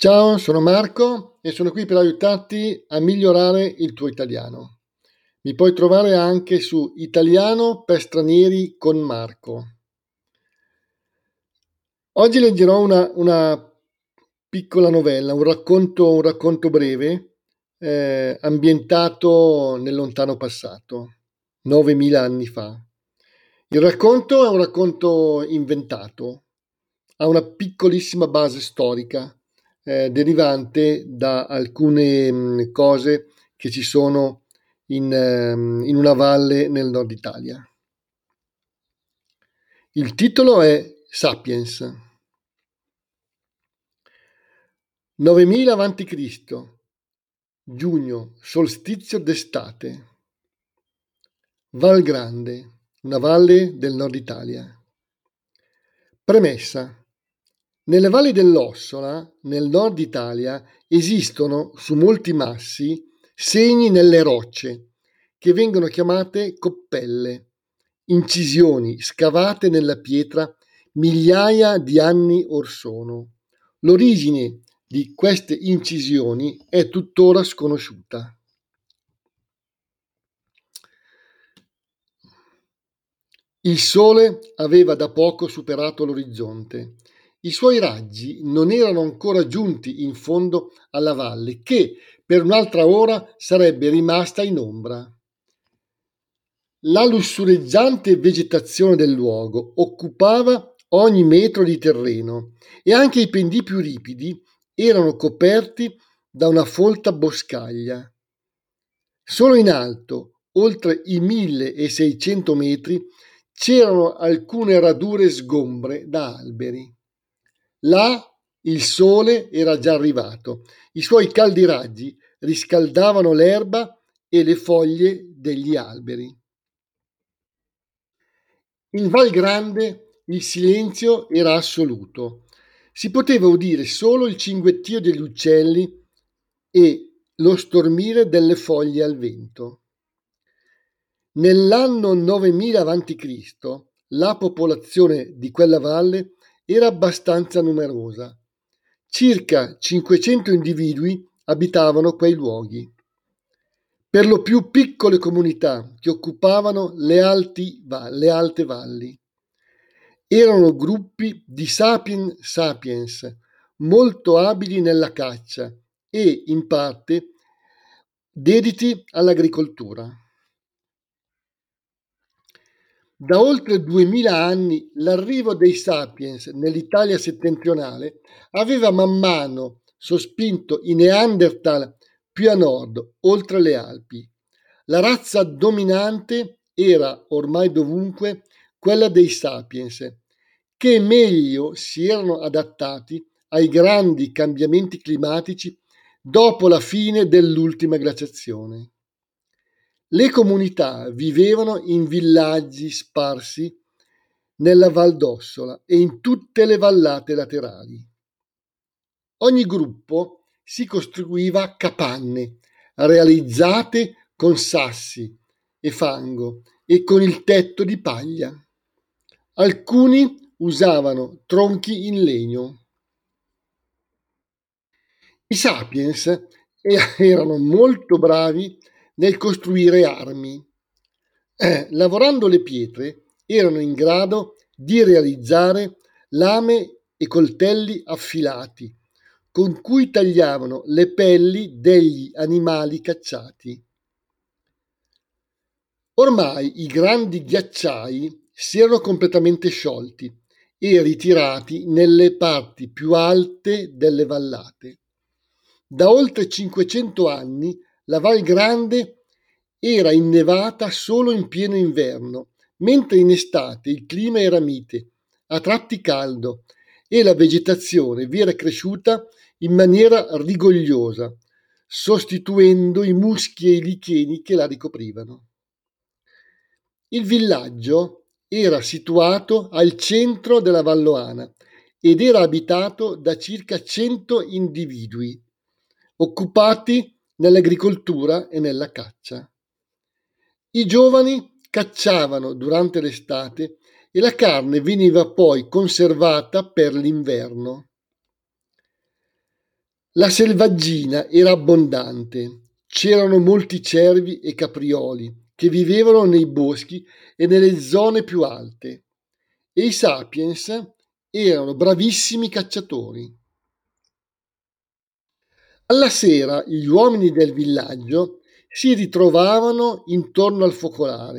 Ciao, sono Marco e sono qui per aiutarti a migliorare il tuo italiano. Mi puoi trovare anche su Italiano per stranieri con Marco. Oggi leggerò una, una piccola novella, un racconto, un racconto breve eh, ambientato nel lontano passato, 9000 anni fa. Il racconto è un racconto inventato, ha una piccolissima base storica eh, derivante da alcune mh, mm, cose che ci sono in, um, in una valle nel nord Italia. Il titolo è Sapiens. 9000 a.C. Giugno, solstizio d'estate. Val Grande, una valle del nord Italia. Premessa. Nelle valli dell'Ossola, nel nord Italia, esistono su molti massi segni nelle rocce, che vengono chiamate coppelle, incisioni scavate nella pietra migliaia di anni or sono. L'origine di queste incisioni è tuttora sconosciuta. Il sole aveva da poco superato l'orizzonte i suoi raggi non erano ancora giunti in fondo alla valle, che per un'altra ora sarebbe rimasta in ombra. La lussureggiante vegetazione del luogo occupava ogni metro di terreno e anche i pendii più ripidi erano coperti da una folta boscaglia. Solo in alto, oltre i 1600 metri, c'erano alcune radure sgombre da alberi. Là il sole era già arrivato, i suoi caldi raggi riscaldavano l'erba e le foglie degli alberi. In Val Grande il silenzio era assoluto. Si poteva udire solo il cinguettio degli uccelli e lo stormire delle foglie al vento. Nell'anno 9000 a.C. la popolazione di quella valle era abbastanza numerosa. Circa 500 individui abitavano quei luoghi. Per lo più piccole comunità che occupavano le, alti, le alte valli. Erano gruppi di sapien sapiens, molto abili nella caccia e, in parte, dediti all'agricoltura. Da oltre duemila anni l'arrivo dei sapiens nell'Italia settentrionale aveva man mano sospinto i Neanderthal più a nord, oltre le Alpi. La razza dominante era ormai dovunque quella dei sapiens, che meglio si erano adattati ai grandi cambiamenti climatici dopo la fine dell'ultima glaciazione. Le comunità vivevano in villaggi sparsi nella Val d'Ossola e in tutte le vallate laterali. Ogni gruppo si costruiva capanne realizzate con sassi e fango e con il tetto di paglia. Alcuni usavano tronchi in legno. I sapiens erano molto bravi nel costruire armi. Eh, lavorando le pietre erano in grado di realizzare lame e coltelli affilati con cui tagliavano le pelli degli animali cacciati. Ormai i grandi ghiacciai si erano completamente sciolti e ritirati nelle parti più alte delle vallate. Da oltre 500 anni la Val Grande era innevata solo in pieno inverno, mentre in estate il clima era mite, a tratti caldo, e la vegetazione vi era cresciuta in maniera rigogliosa, sostituendo i muschi e i licheni che la ricoprivano. Il villaggio era situato al centro della Valloana ed era abitato da circa 100 individui, occupati nell'agricoltura e nella caccia. I giovani cacciavano durante l'estate e la carne veniva poi conservata per l'inverno. La selvaggina era abbondante, c'erano molti cervi e caprioli che vivevano nei boschi e nelle zone più alte e i sapiens erano bravissimi cacciatori. Alla sera gli uomini del villaggio si ritrovavano intorno al focolare